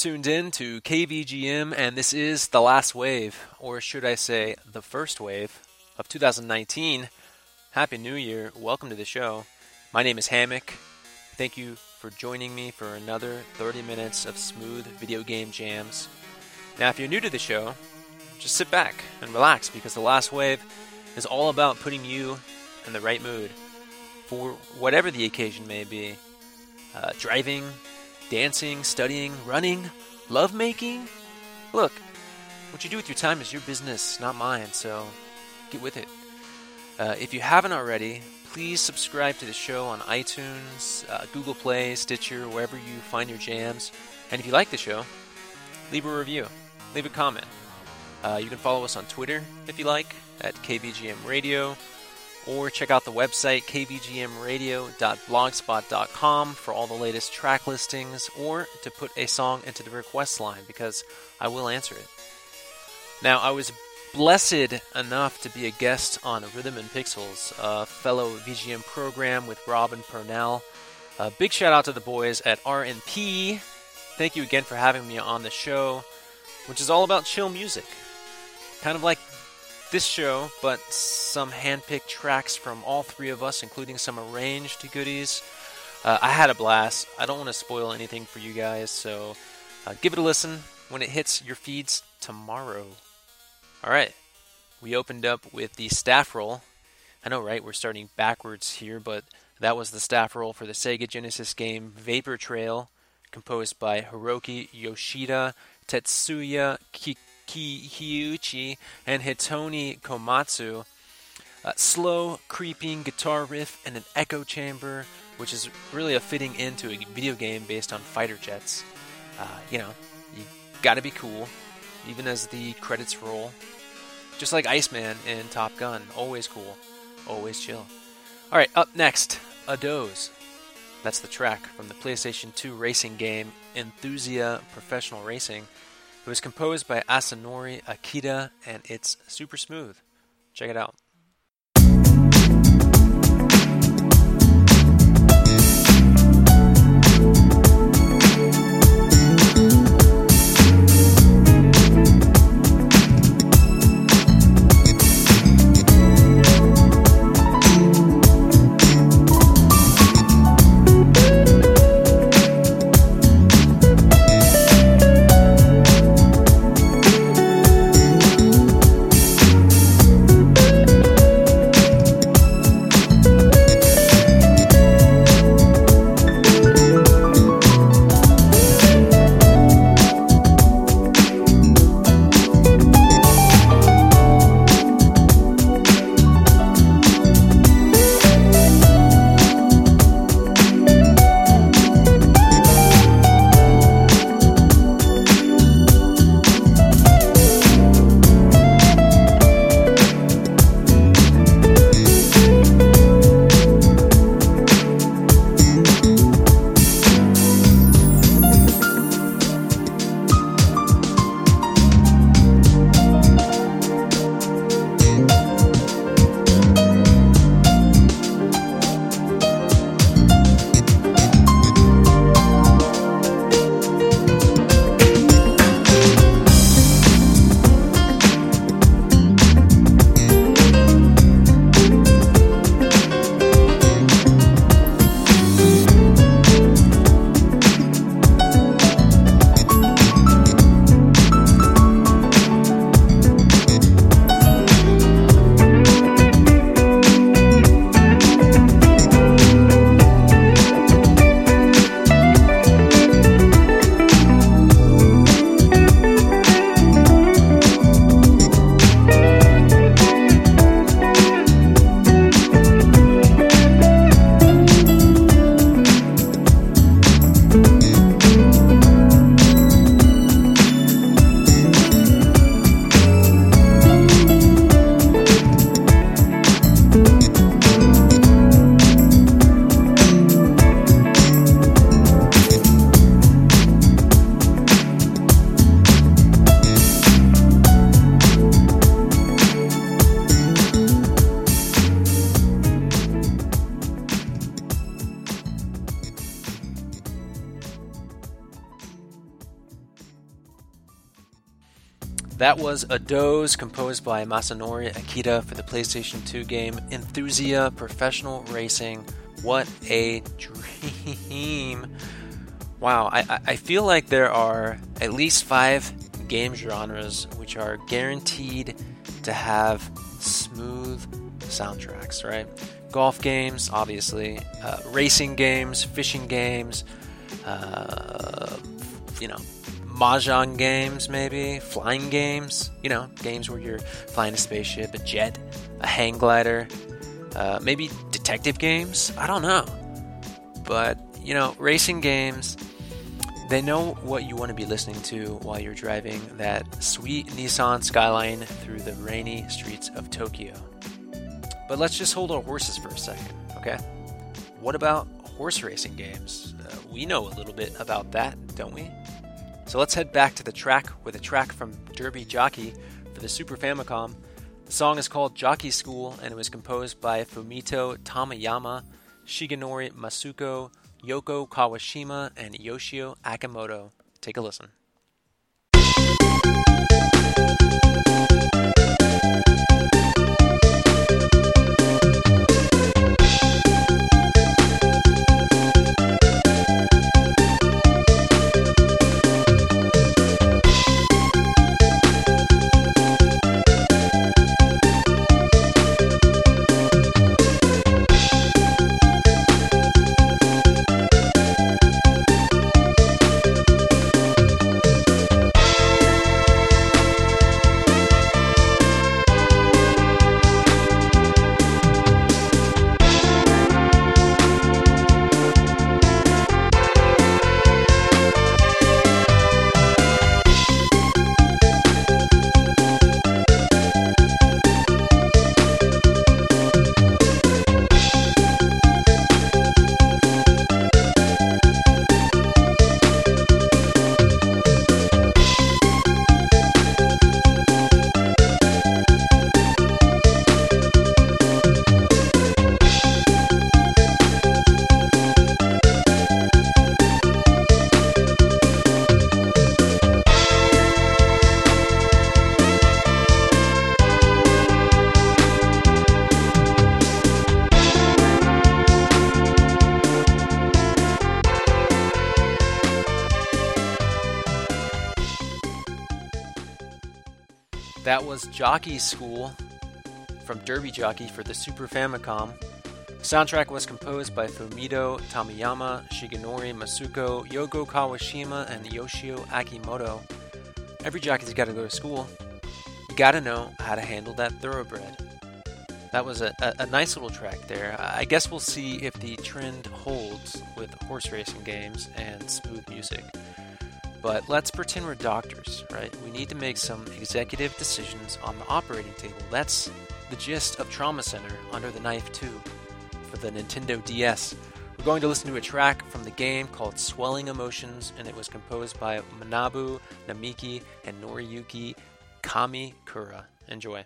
Tuned in to KVGM, and this is the last wave, or should I say, the first wave of 2019. Happy New Year. Welcome to the show. My name is Hammock. Thank you for joining me for another 30 minutes of smooth video game jams. Now, if you're new to the show, just sit back and relax because the last wave is all about putting you in the right mood for whatever the occasion may be. Uh, driving, dancing, studying, running, lovemaking. Look, what you do with your time is your business, not mine, so get with it. Uh, if you haven't already, please subscribe to the show on iTunes, uh, Google Play, Stitcher, wherever you find your jams. And if you like the show, leave a review, leave a comment. Uh, you can follow us on Twitter if you like at KVGM Radio or check out the website kvgmradio.blogspot.com for all the latest track listings or to put a song into the request line because I will answer it. Now, I was blessed enough to be a guest on Rhythm and Pixels, a fellow VGM program with Robin Purnell. A big shout out to the boys at RNP. Thank you again for having me on the show, which is all about chill music. Kind of like this show, but some handpicked tracks from all three of us, including some arranged goodies. Uh, I had a blast. I don't want to spoil anything for you guys, so uh, give it a listen when it hits your feeds tomorrow. All right, we opened up with the staff roll. I know, right? We're starting backwards here, but that was the staff roll for the Sega Genesis game Vapor Trail, composed by Hiroki Yoshida, Tetsuya Kik. Kiuchi and Hitoni Komatsu. Uh, slow, creeping guitar riff and an echo chamber, which is really a fitting into a video game based on fighter jets. Uh, you know, you gotta be cool, even as the credits roll. Just like Iceman in Top Gun, always cool, always chill. Alright, up next, A Doze. That's the track from the PlayStation 2 racing game Enthusia Professional Racing. It was composed by Masanori Akita and it's super smooth. Check it out. That was a doze composed by Masanori Akita for the PlayStation 2 game Enthusia Professional Racing. What a dream! Wow, I, I feel like there are at least five game genres which are guaranteed to have smooth soundtracks, right? Golf games, obviously, uh, racing games, fishing games, uh, you know, mahjong games, maybe flying games. You know, games where you're flying a spaceship, a jet, a hang glider, uh, maybe detective games. I don't know, but you know, racing games. They know what you want to be listening to while you're driving that sweet Nissan Skyline through the rainy streets of Tokyo. But let's just hold our horses for a second, okay? What about horse racing games? Uh, we know a little bit about that, don't we? So let's head back to the track with a track from Derby Jockey for the Super Famicom. The song is called Jockey School and it was composed by Fumito Tamayama, Shigenori Masuko, Yoko Kawashima, and Yoshio Akimoto. Take a listen. That was Jockey School from Derby Jockey for the Super Famicom. Soundtrack was composed by Fumito Tamiyama, Shigenori Masuko, Yoko Kawashima, and Yoshio Akimoto. Every jockey's got to go to school. You got to know how to handle that thoroughbred. That was a, a, a, nice little track there. I guess we'll see if the trend holds with horse racing games and smooth music. But let's pretend we're doctors, right? We need to make some executive decisions on the operating table. That's the gist of Trauma Center Under the Knife 2 for the Nintendo DS. We're going to listen to a track from the game called Swelling Emotions, and it was composed by Manabu Namiki and Noriyuki Kamikura. Enjoy.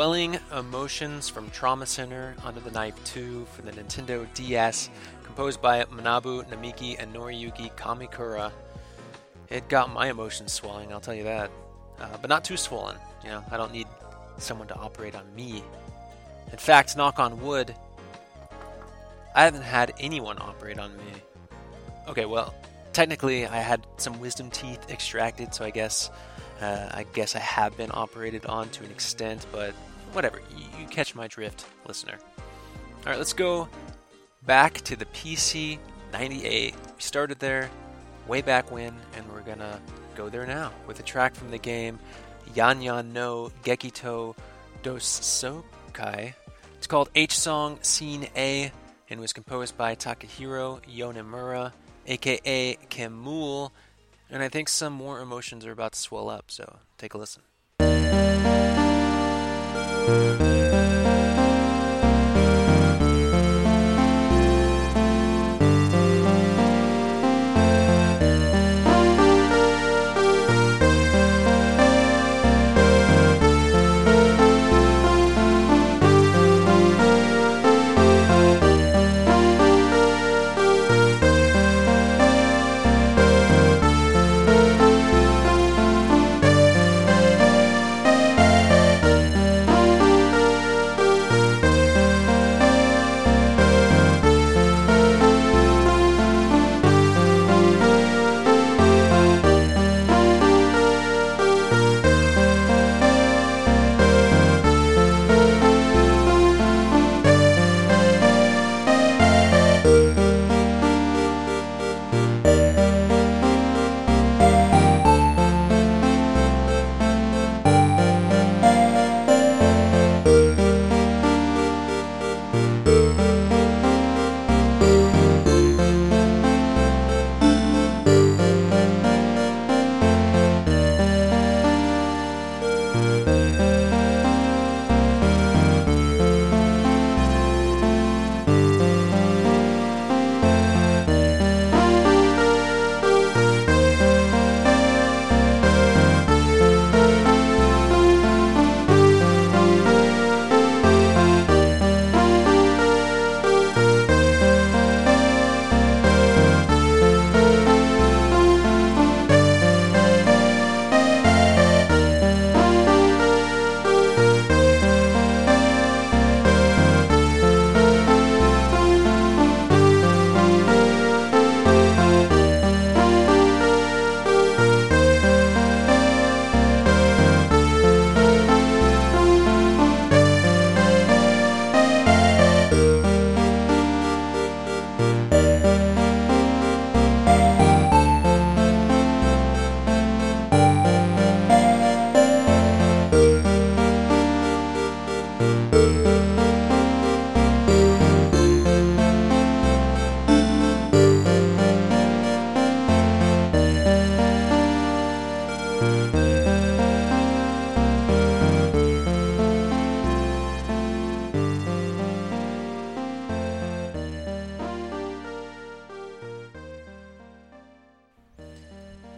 Swelling Emotions from Trauma Center Under the Knife 2 for the Nintendo DS, composed by Manabu Namiki and Noriyuki Kamikura. It got my emotions swelling, I'll tell you that. Uh, but not too swollen. You know, I don't need someone to operate on me. In fact, knock on wood, I haven't had anyone operate on me. Okay, well, technically, I had some wisdom teeth extracted, so I guess uh, I guess I have been operated on to an extent, but whatever. You, catch my drift, listener. All right, let's go back to the PC 98. We started there way back when, and we're gonna go there now with a track from the game Yanyan no Gekito Dosokai. It's called H Song Scene A and was composed by Takahiro Yonemura, aka Kemul and I think some more emotions are about to swell up, so take a listen. Thank you.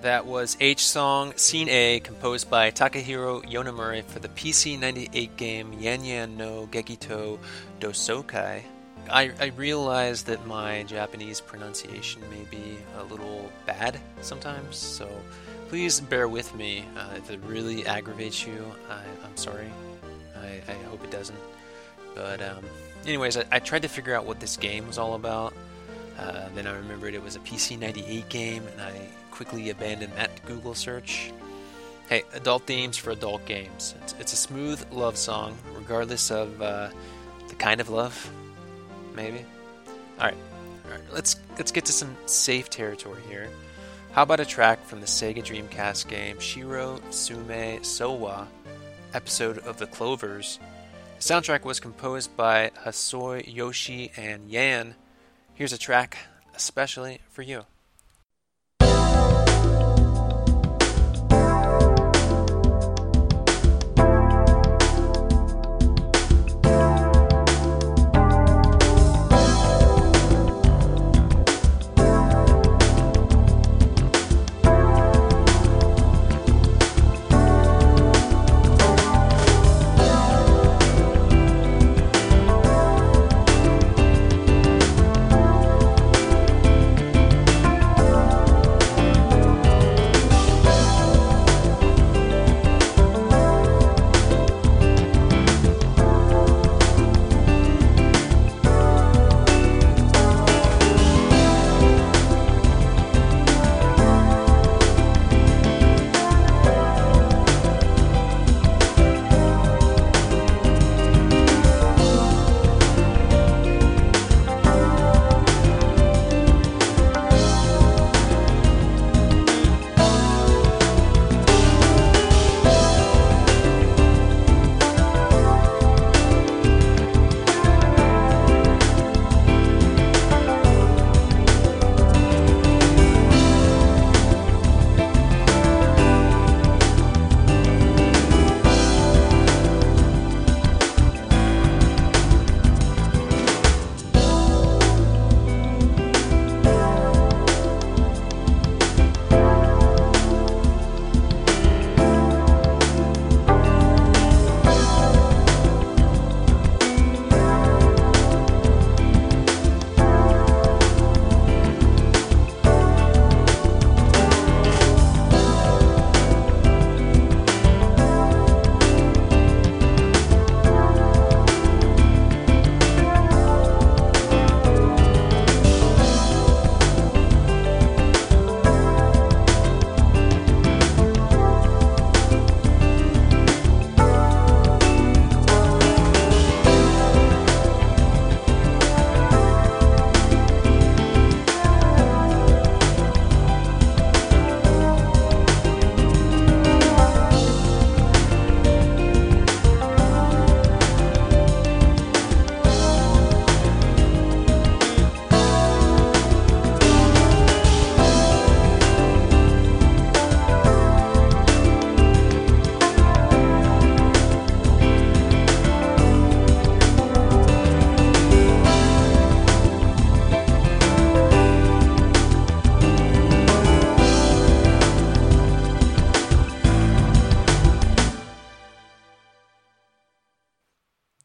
That was H Song Scene A, composed by Takahiro Yonemura for the PC 98 game Yanyan no Gekito Dosokai. I, I realize that my Japanese pronunciation may be a little bad sometimes, so please bear with me. Uh, if it really aggravates you, I, am sorry. I, I, hope it doesn't. But, um, anyways, I, I tried to figure out what this game was all about. Uh, then I remembered it was a PC 98 game, and I quickly abandon that Google search. Hey, adult themes for adult games. It's, it's a smooth love song, regardless of uh, the kind of love, maybe. All right, all right. Let's let's get to some safe territory here. How about a track from the Sega Dreamcast game Shiro Sume Sowa, episode of the Clovers? The soundtrack was composed by Hasoi Yoshi and Yan. Here's a track especially for you.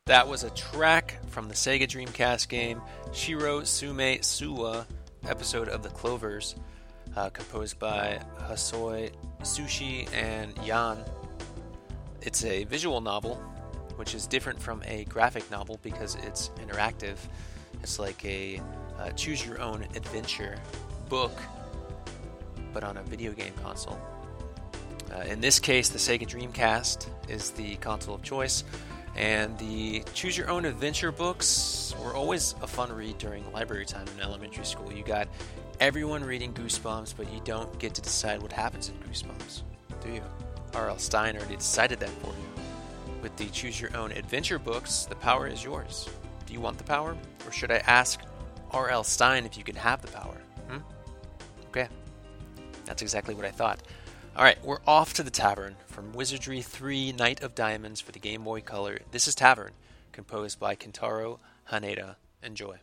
That was a track from the Sega Dreamcast game Shirotsume Souwa, episode of The Clovers, uh, composed by Hasoi Sushi and Yan. It's a visual novel, which is different from a graphic novel because it's interactive. It's like a uh, choose your own adventure book, but on a video game console. Uh, in this case, the Sega Dreamcast is the console of choice, and the Choose Your Own Adventure books were always a fun read during library time in elementary school. You got everyone reading Goosebumps, but you don't get to decide what happens in Goosebumps, do you? R.L. Stine already decided that for you. With the Choose Your Own Adventure books, the power is yours. Do you want the power? Or should I ask R.L. Stine if you can have the power? Hmm? Okay. That's exactly what I thought. Alright, we're off to the tavern from Wizardry 3 Knight of Diamonds for the Game Boy Color. This is Tavern, composed by Kentaro Haneda. Enjoy.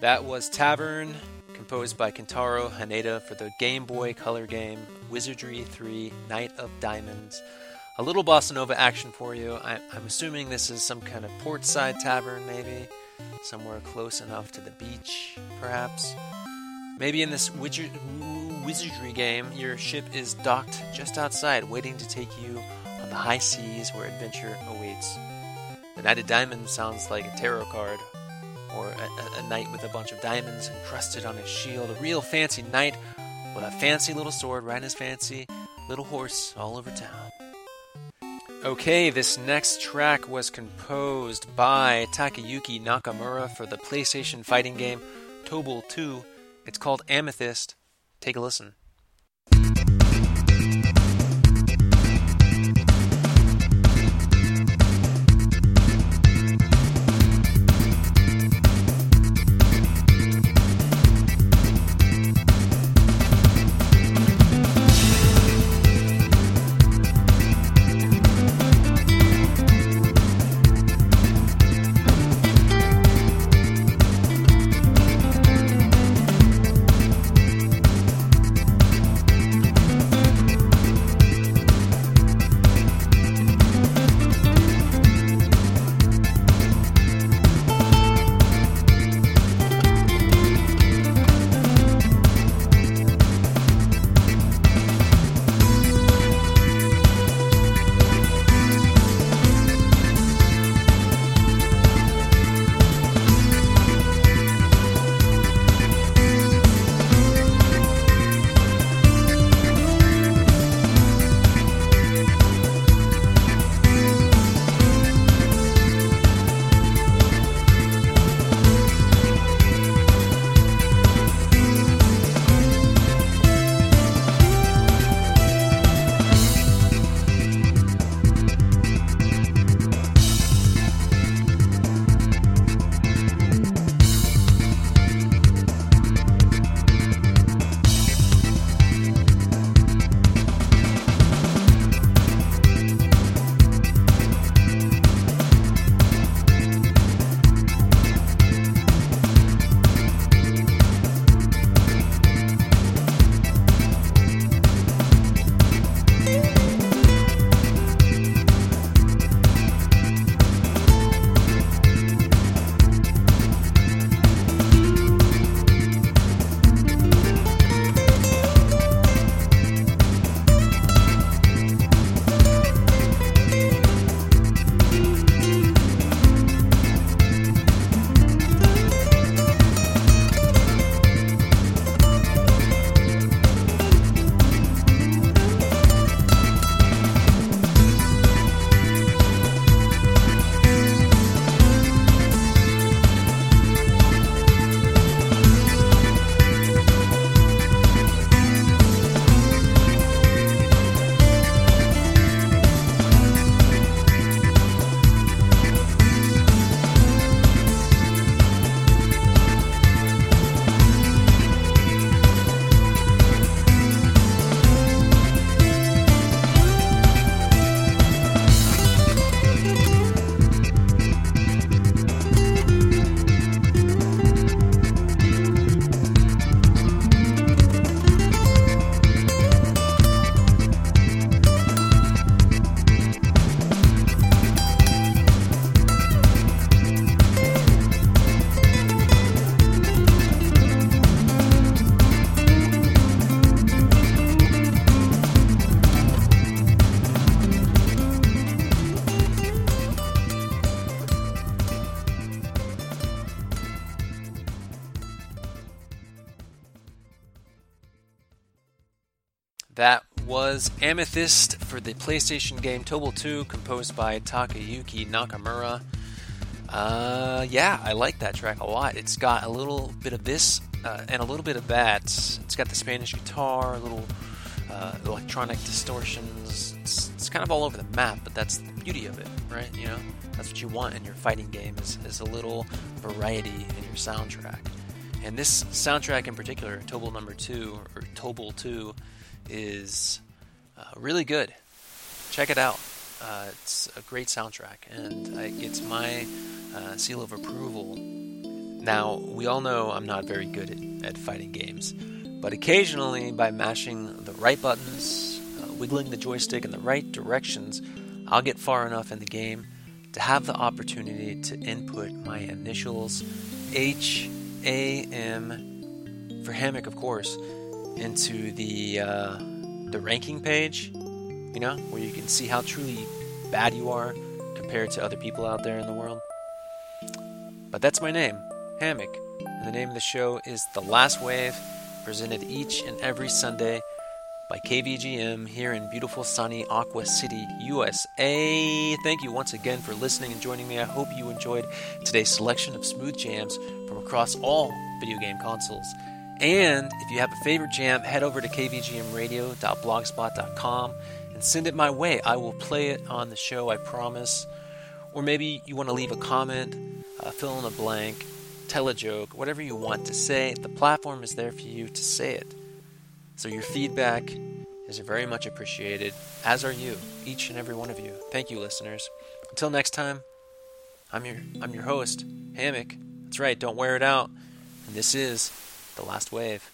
That was Tavern, composed by Kentaro Haneda for the Game Boy Color game Wizardry 3 Knight of Diamonds. A little bossa nova action for you. I, am assuming this is some kind of portside tavern, maybe. Somewhere close enough to the beach, perhaps. Maybe in this wizard, wizardry game, your ship is docked just outside, waiting to take you on the high seas where adventure awaits. The Knight of Diamonds sounds like a tarot card or a, a, knight with a bunch of diamonds encrusted on his shield, a real fancy knight with a fancy little sword riding his fancy little horse all over town. Okay, this next track was composed by Takayuki Nakamura for the PlayStation fighting game Tobal 2. It's called Amethyst. Take a listen. Was Amethyst for the PlayStation game Tobal 2, composed by Takayuki Nakamura. Uh, yeah, I like that track a lot. It's got a little bit of this uh, and a little bit of that. It's got the Spanish guitar, a little uh, electronic distortions. It's, it's, kind of all over the map, but that's the beauty of it, right? You know, that's what you want in your fighting game is, is a little variety in your soundtrack. And this soundtrack in particular, Tobal Number Two or Tobal Two, is uh, really good. Check it out. Uh, it's a great soundtrack, and I, it's my uh, seal of approval. Now, we all know I'm not very good at, at fighting games, but occasionally, by mashing the right buttons, uh, wiggling the joystick in the right directions, I'll get far enough in the game to have the opportunity to input my initials H A M for Hammock, of course, into the uh, the ranking page. You know, where you can see how truly bad you are compared to other people out there in the world. But that's my name, Hammock, and the name of the show is The Last Wave, presented each and every Sunday by KVGM here in beautiful sunny Aqua City, USA. Thank you once again for listening and joining me. I hope you enjoyed today's selection of smooth jams from across all video game consoles. And if you have a favorite jam, head over to kvgmradio.blogspot.com and send it my way. I will play it on the show, I promise. Or maybe you want to leave a comment, uh, fill in a blank, tell a joke, whatever you want to say. The platform is there for you to say it. So your feedback is very much appreciated, as are you, each and every one of you. Thank you, listeners. Until next time, I'm your I'm your host, Hammock. That's right, don't wear it out. And this is the last wave.